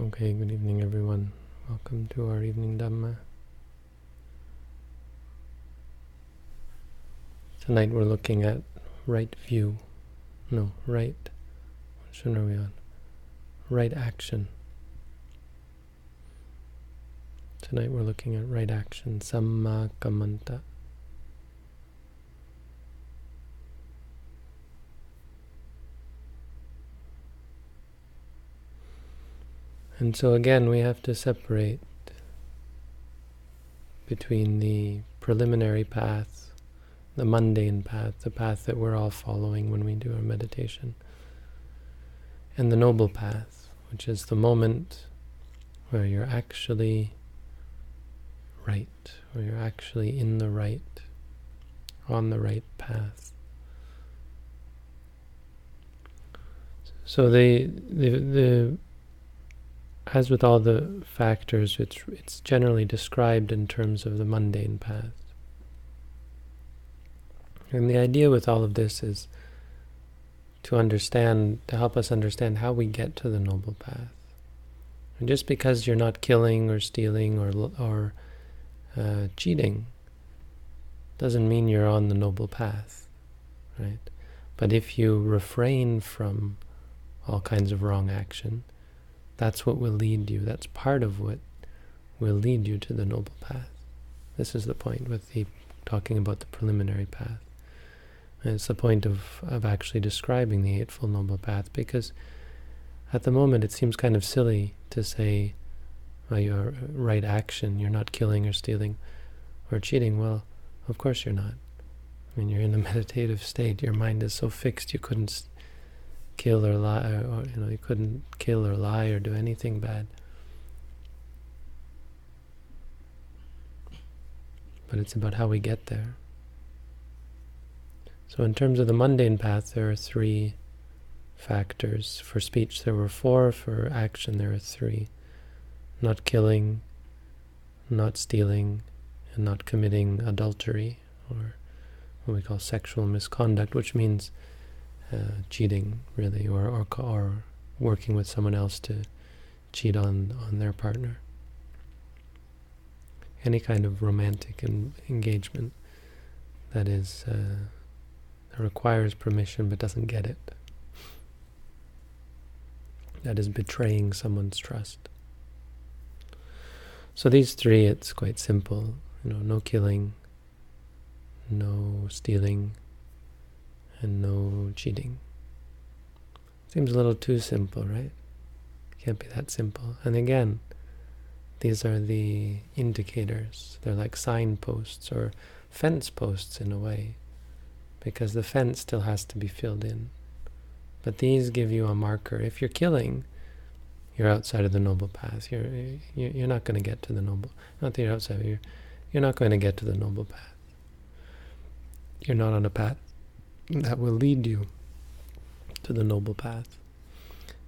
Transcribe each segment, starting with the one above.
Okay, good evening everyone. Welcome to our evening Dhamma. Tonight we're looking at right view. No, right. Which one are we on? Right action. Tonight we're looking at right action. Samma And so again, we have to separate between the preliminary path, the mundane path, the path that we're all following when we do our meditation, and the noble path, which is the moment where you're actually right, where you're actually in the right, on the right path. So the the the as with all the factors, it's, it's generally described in terms of the mundane path. And the idea with all of this is to understand, to help us understand how we get to the noble path. And just because you're not killing or stealing or, or uh, cheating doesn't mean you're on the noble path, right? But if you refrain from all kinds of wrong action, that's what will lead you. That's part of what will lead you to the noble path. This is the point with the talking about the preliminary path. And it's the point of, of actually describing the Eightfold Noble Path because at the moment it seems kind of silly to say well, your right action, you're not killing or stealing or cheating. Well, of course you're not. I mean, you're in a meditative state. Your mind is so fixed you couldn't kill or lie, or, or you know, you couldn't kill or lie or do anything bad. But it's about how we get there. So in terms of the mundane path, there are three factors. For speech, there were four. For action, there are three. Not killing, not stealing, and not committing adultery, or what we call sexual misconduct, which means uh, cheating, really, or, or or working with someone else to cheat on on their partner. Any kind of romantic engagement that is uh, that requires permission but doesn't get it. That is betraying someone's trust. So these three, it's quite simple. You know, no killing, no stealing, and no cheating. Seems a little too simple, right? Can't be that simple. And again, these are the indicators. They're like signposts or fence posts in a way, because the fence still has to be filled in. But these give you a marker. If you're killing, you're outside of the noble path. You're you're not going to get to the noble. Not that you're outside. You're you're not going to get to the noble path. You're not on a path that will lead you to the noble path.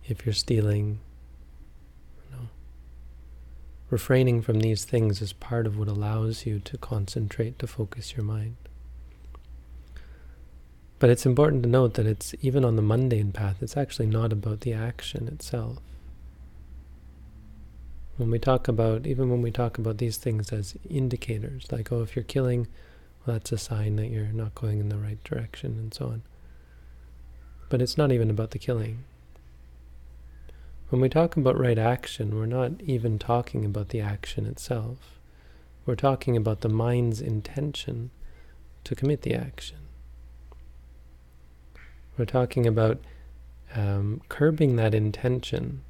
If you're stealing, you know, refraining from these things is part of what allows you to concentrate, to focus your mind. But it's important to note that it's even on the mundane path, it's actually not about the action itself. When we talk about, even when we talk about these things as indicators, like, oh, if you're killing, that's a sign that you're not going in the right direction and so on. But it's not even about the killing. When we talk about right action, we're not even talking about the action itself. We're talking about the mind's intention to commit the action. We're talking about um, curbing that intention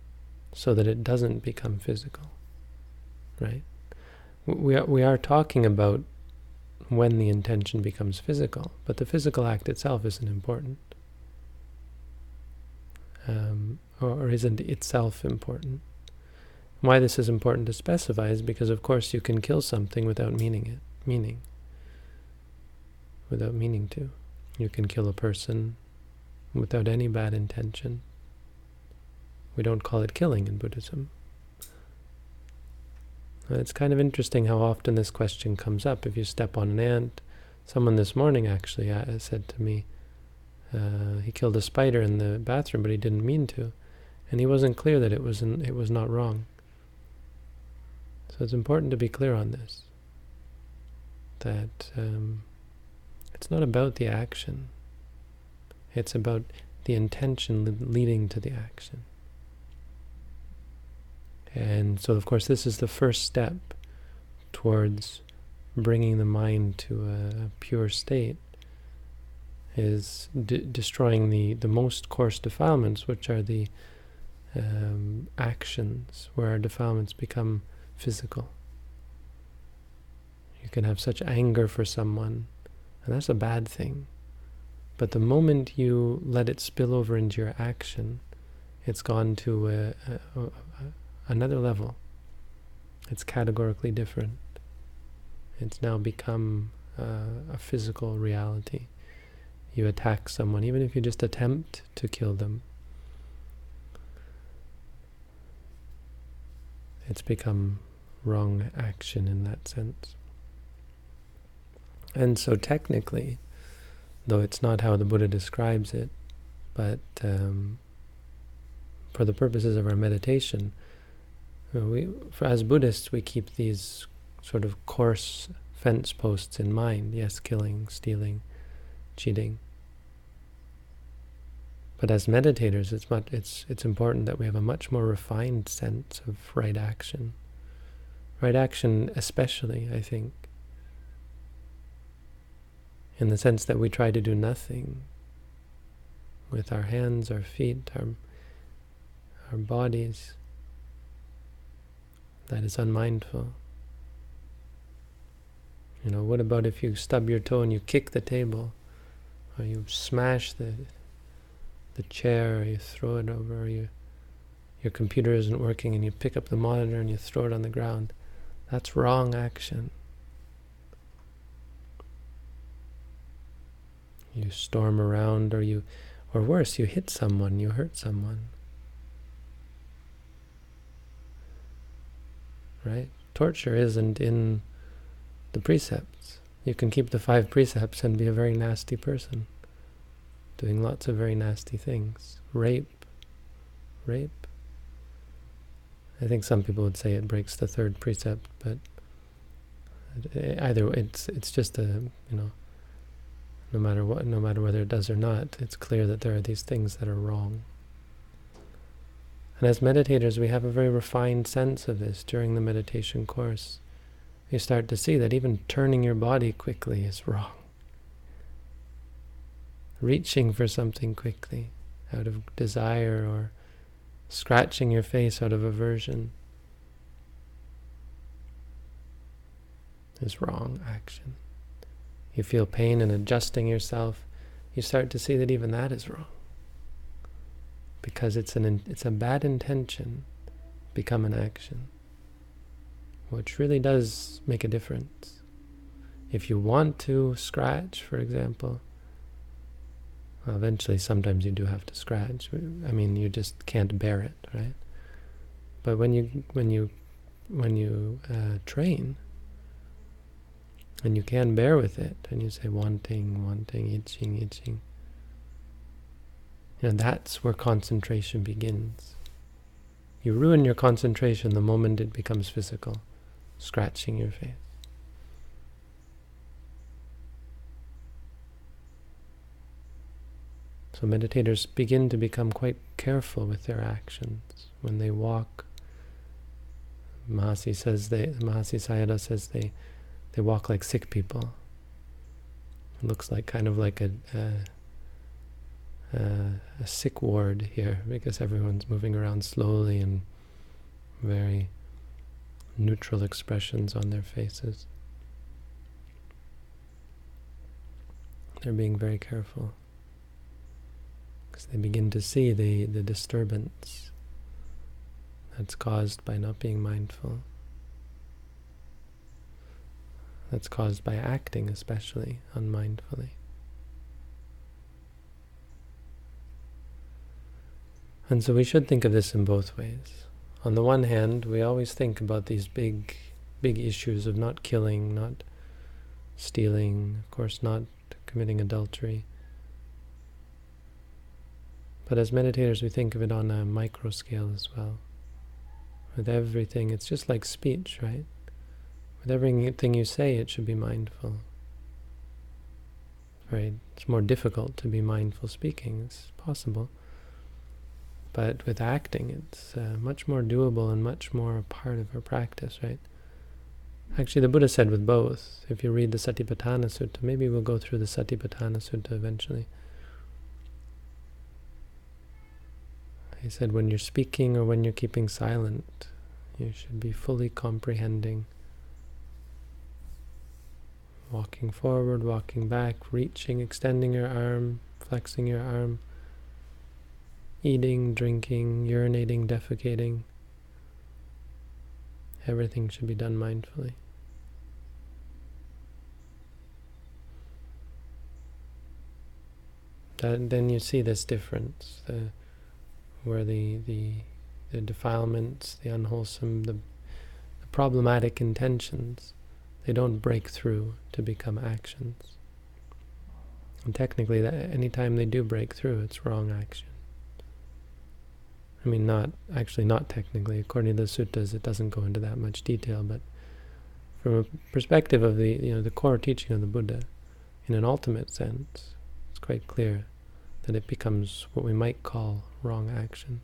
so that it doesn't become physical, right? We are, we are talking about when the intention becomes physical, but the physical act itself isn't important. Um, or, or isn't itself important. Why this is important to specify is because, of course, you can kill something without meaning it, meaning, without meaning to. You can kill a person without any bad intention. We don't call it killing in Buddhism. It's kind of interesting how often this question comes up. If you step on an ant, someone this morning actually said to me, uh, he killed a spider in the bathroom, but he didn't mean to. and he wasn't clear that it was in, it was not wrong. So it's important to be clear on this. That um, it's not about the action. It's about the intention leading to the action. And so, of course, this is the first step towards bringing the mind to a pure state is destroying the, the most coarse defilements, which are the um, actions where our defilements become physical. You can have such anger for someone, and that's a bad thing. But the moment you let it spill over into your action, it's gone to a, a, a, another level. It's categorically different. It's now become uh, a physical reality. You attack someone, even if you just attempt to kill them. It's become wrong action in that sense. And so technically, though it's not how the Buddha describes it, but um, for the purposes of our meditation, we, for, as Buddhists, we keep these sort of coarse fence posts in mind. Yes, killing, stealing, cheating. But as meditators, it's much, it's it's important that we have a much more refined sense of right action. Right action, especially, I think, in the sense that we try to do nothing with our hands, our feet, our our bodies that is unmindful. You know, what about if you stub your toe and you kick the table, or you smash the the chair, or you throw it over, or you, your computer isn't working and you pick up the monitor and you throw it on the ground? That's wrong action. You storm around, or you, or worse, you hit someone, you hurt someone. Right? Torture isn't in the precepts. You can keep the five precepts and be a very nasty person, doing lots of very nasty things. Rape, rape. I think some people would say it breaks the third precept, but either it's it's just a you know no matter what no matter whether it does or not it's clear that there are these things that are wrong and as meditators we have a very refined sense of this during the meditation course you start to see that even turning your body quickly is wrong. Reaching for something quickly out of desire or scratching your face out of aversion is wrong action. You feel pain in adjusting yourself, you start to see that even that is wrong. Because it's an it's a bad intention become an action which really does make a difference. If you want to scratch, for example, well, eventually sometimes you do have to scratch. I mean, you just can't bear it, right? But when you when you when you uh, train, and you can bear with it, and you say wanting, wanting, itching, itching, you know, that's where concentration begins. You ruin your concentration the moment it becomes physical scratching your face. So meditators begin to become quite careful with their actions when they walk. Mahasi says they Mahasi Sayadaw says they they walk like sick people. It looks like kind of like a, a, a, a sick ward here because everyone's moving around slowly and very neutral expressions on their faces. They're being very careful because they begin to see the, the disturbance that's caused by not being mindful. That's caused by acting, especially unmindfully. And so we should think of this in both ways on the one hand, we always think about these big, big issues of not killing, not stealing, of course, not committing adultery. But as meditators, we think of it on a micro scale as well. With everything, it's just like speech, right? With everything you say, it should be mindful. Right? It's more difficult to be mindful speaking. It's possible. But with acting, it's uh, much more doable and much more a part of our practice, right? Actually, the Buddha said with both. If you read the Satipatthana Sutta, maybe we'll go through the Satipatthana Sutta eventually. He said, when you're speaking or when you're keeping silent, you should be fully comprehending. Walking forward, walking back, reaching, extending your arm, flexing your arm eating, drinking, urinating, defecating. Everything should be done mindfully. That, then you see this difference, the, where the, the, the defilements, the unwholesome, the, the problematic intentions, they don't break through to become actions. And technically, that anytime they do break through, it's wrong action. I mean, not actually not technically. According to the suttas, it doesn't go into that much detail, but from a perspective of the you know the core teaching of the Buddha, in an ultimate sense, it's quite clear that it becomes what we might call wrong action.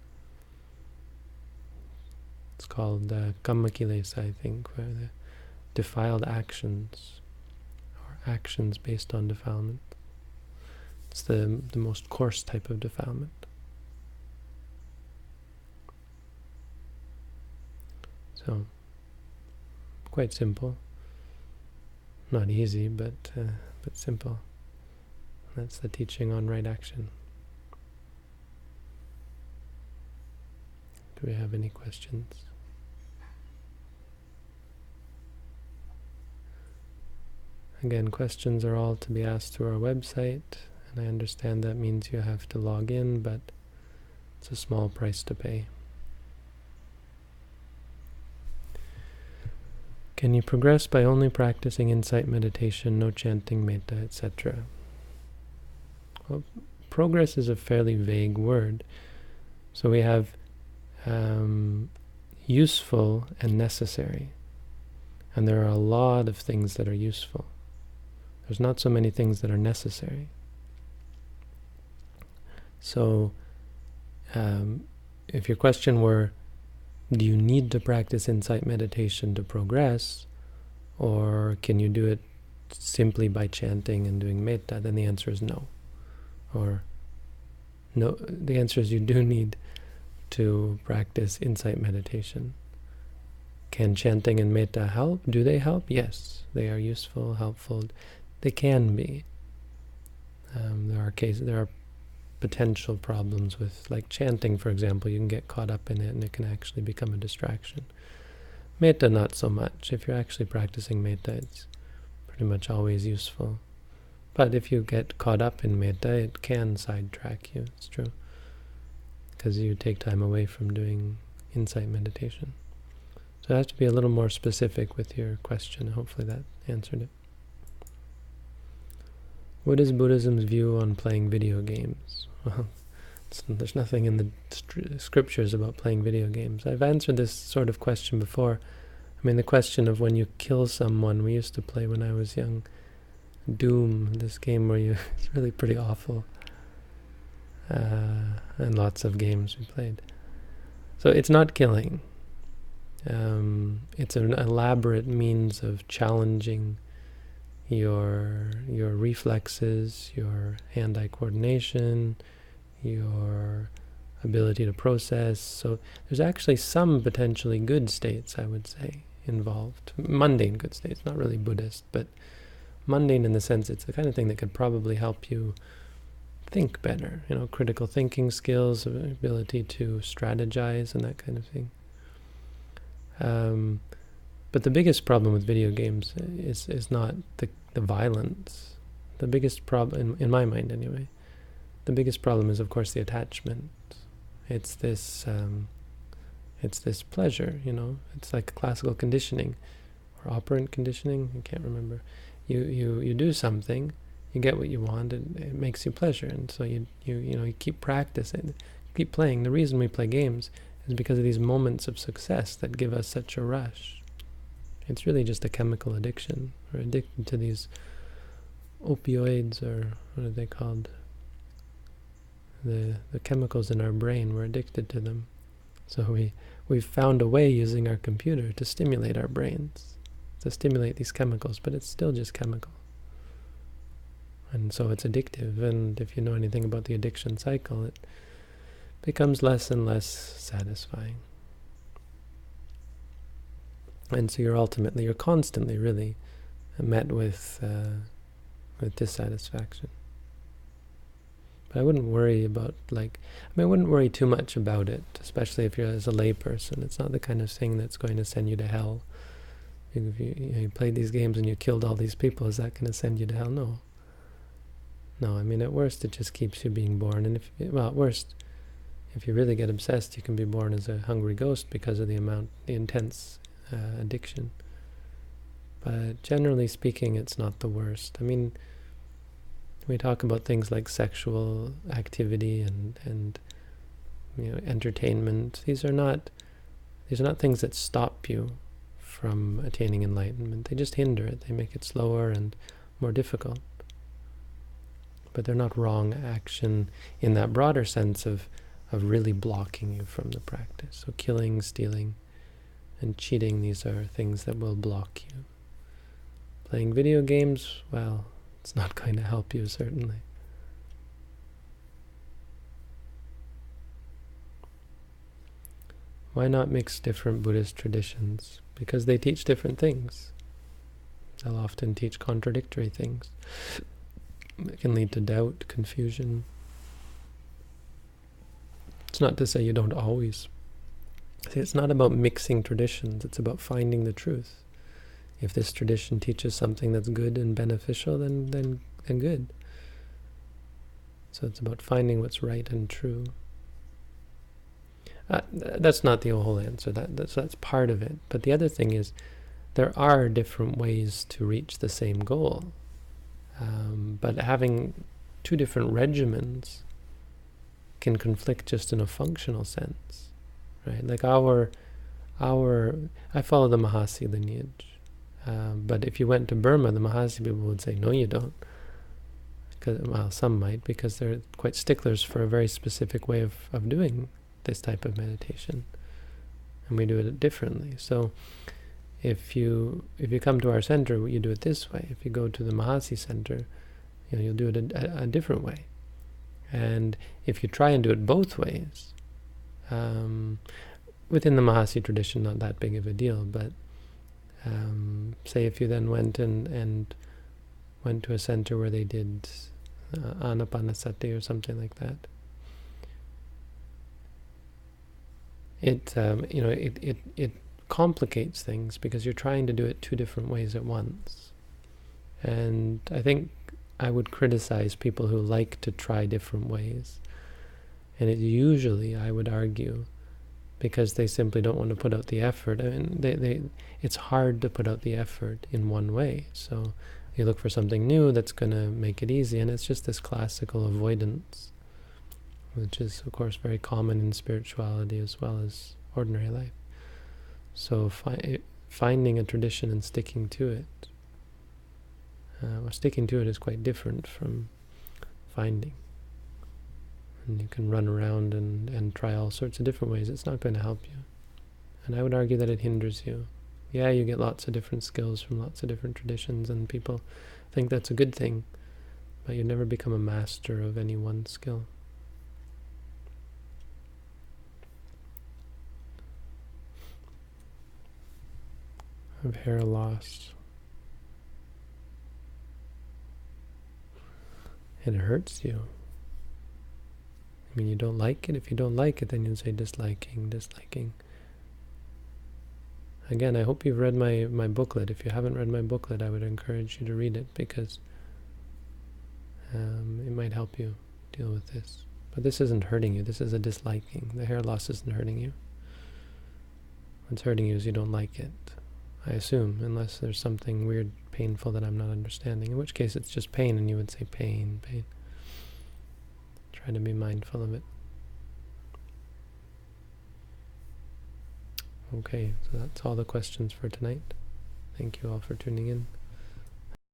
It's called uh, I think, where the defiled actions, or actions based on defilement. It's the the most coarse type of defilement. So, quite simple. Not easy, but uh, but simple. That's the teaching on right action. Do we have any questions? Again, questions are all to be asked through our website, and I understand that means you have to log in, but it's a small price to pay. Can you progress by only practicing insight meditation, no chanting, metta, etc.? Well, progress is a fairly vague word. So we have um, useful and necessary. And there are a lot of things that are useful. There's not so many things that are necessary. So um, if your question were, do you need to practice insight meditation to progress, or can you do it simply by chanting and doing metta? Then the answer is no. Or no, the answer is you do need to practice insight meditation. Can chanting and metta help? Do they help? Yes, they are useful, helpful. They can be. Um, there are cases. There are potential problems with, like chanting, for example, you can get caught up in it and it can actually become a distraction. Metta, not so much. If you're actually practicing metta, it's pretty much always useful. But if you get caught up in metta, it can sidetrack you, it's true. Because you take time away from doing insight meditation. So I have to be a little more specific with your question. Hopefully that answered it. What is Buddhism's view on playing video games? Well, there's nothing in the scriptures about playing video games. I've answered this sort of question before. I mean, the question of when you kill someone, we used to play when I was young. Doom, this game where you, it's really pretty awful. Uh, and lots of games we played. So it's not killing. Um, it's an elaborate means of challenging your your reflexes, your hand-eye coordination, your ability to process. So there's actually some potentially good states, I would say, involved. Mundane good states, not really Buddhist, but mundane in the sense it's the kind of thing that could probably help you think better. You know, critical thinking skills, ability to strategize, and that kind of thing. Um, but the biggest problem with video games is is not the the violence. The biggest problem, in, in my mind anyway, the biggest problem is of course the attachment. It's this, um, it's this pleasure. You know, it's like classical conditioning or operant conditioning. I can't remember. You you you do something, you get what you want, and it makes you pleasure, and so you you you know you keep practicing, keep playing. The reason we play games is because of these moments of success that give us such a rush. It's really just a chemical addiction. We're addicted to these opioids, or what are they called? The the chemicals in our brain. We're addicted to them. So we we've found a way using our computer to stimulate our brains, to stimulate these chemicals, but it's still just chemical. And so it's addictive. And if you know anything about the addiction cycle, it becomes less and less satisfying. And so you're ultimately, you're constantly really met with uh, with dissatisfaction. But I wouldn't worry about like I mean I wouldn't worry too much about it, especially if you're as a layperson. It's not the kind of thing that's going to send you to hell. If you, you, know, you played these games and you killed all these people, is that going to send you to hell? No. No, I mean at worst it just keeps you being born, and if well at worst, if you really get obsessed, you can be born as a hungry ghost because of the amount, the intense uh, addiction. But generally speaking, it's not the worst. I mean, we talk about things like sexual activity and and you know entertainment. These are not these are not things that stop you from attaining enlightenment. They just hinder it. They make it slower and more difficult but they're not wrong action in that broader sense of of really blocking you from the practice. So killing, stealing, and cheating, these are things that will block you. Playing video games, well, it's not going to help you, certainly. Why not mix different Buddhist traditions? Because they teach different things. They'll often teach contradictory things. It can lead to doubt, confusion. It's not to say you don't always. See, it's not about mixing traditions, it's about finding the truth. If this tradition teaches something that's good and beneficial, then, then, then good. So it's about finding what's right and true. Uh, that's not the whole answer. That, that's, that's part of it. But the other thing is, there are different ways to reach the same goal. Um, but having two different regimens can conflict just in a functional sense, right? Like our, our, I follow the Mahasi lineage, um, but if you went to Burma, the Mahasi people would say, no, you don't. Cause, well, some might, because they're quite sticklers for a very specific way of, of doing this type of meditation. And we do it differently. So if you if you come to our center, you do it this way. If you go to the Mahasi center, you know, you'll do it a, a different way. And if you try and do it both ways, um, within the Mahasi tradition, not that big of a deal, but um, say if you then went and, and went to a center where they did uh, anapanasati or something like that, it um, you know it, it it complicates things because you're trying to do it two different ways at once. And I think I would criticize people who like to try different ways. And it usually, I would argue, because they simply don't want to put out the effort. I mean, they, they, it's hard to put out the effort in one way. So you look for something new that's going to make it easy, and it's just this classical avoidance, which is, of course, very common in spirituality as well as ordinary life. So fi finding a tradition and sticking to it, uh, well, sticking to it is quite different from finding. And you can run around and, and try all sorts of different ways. It's not going to help you. And I would argue that it hinders you. Yeah, you get lots of different skills from lots of different traditions, and people think that's a good thing, but you never become a master of any one skill. of hair loss. It hurts you. I mean, you don't like it. If you don't like it, then you say disliking, disliking. Again, I hope you've read my, my booklet. If you haven't read my booklet, I would encourage you to read it because um, it might help you deal with this. But this isn't hurting you. This is a disliking. The hair loss isn't hurting you. What's hurting you is you don't like it. I assume, unless there's something weird painful that I'm not understanding? In which case it's just pain, and you would say pain, pain. Try to be mindful of it. Okay, so that's all the questions for tonight. Thank you all for tuning in.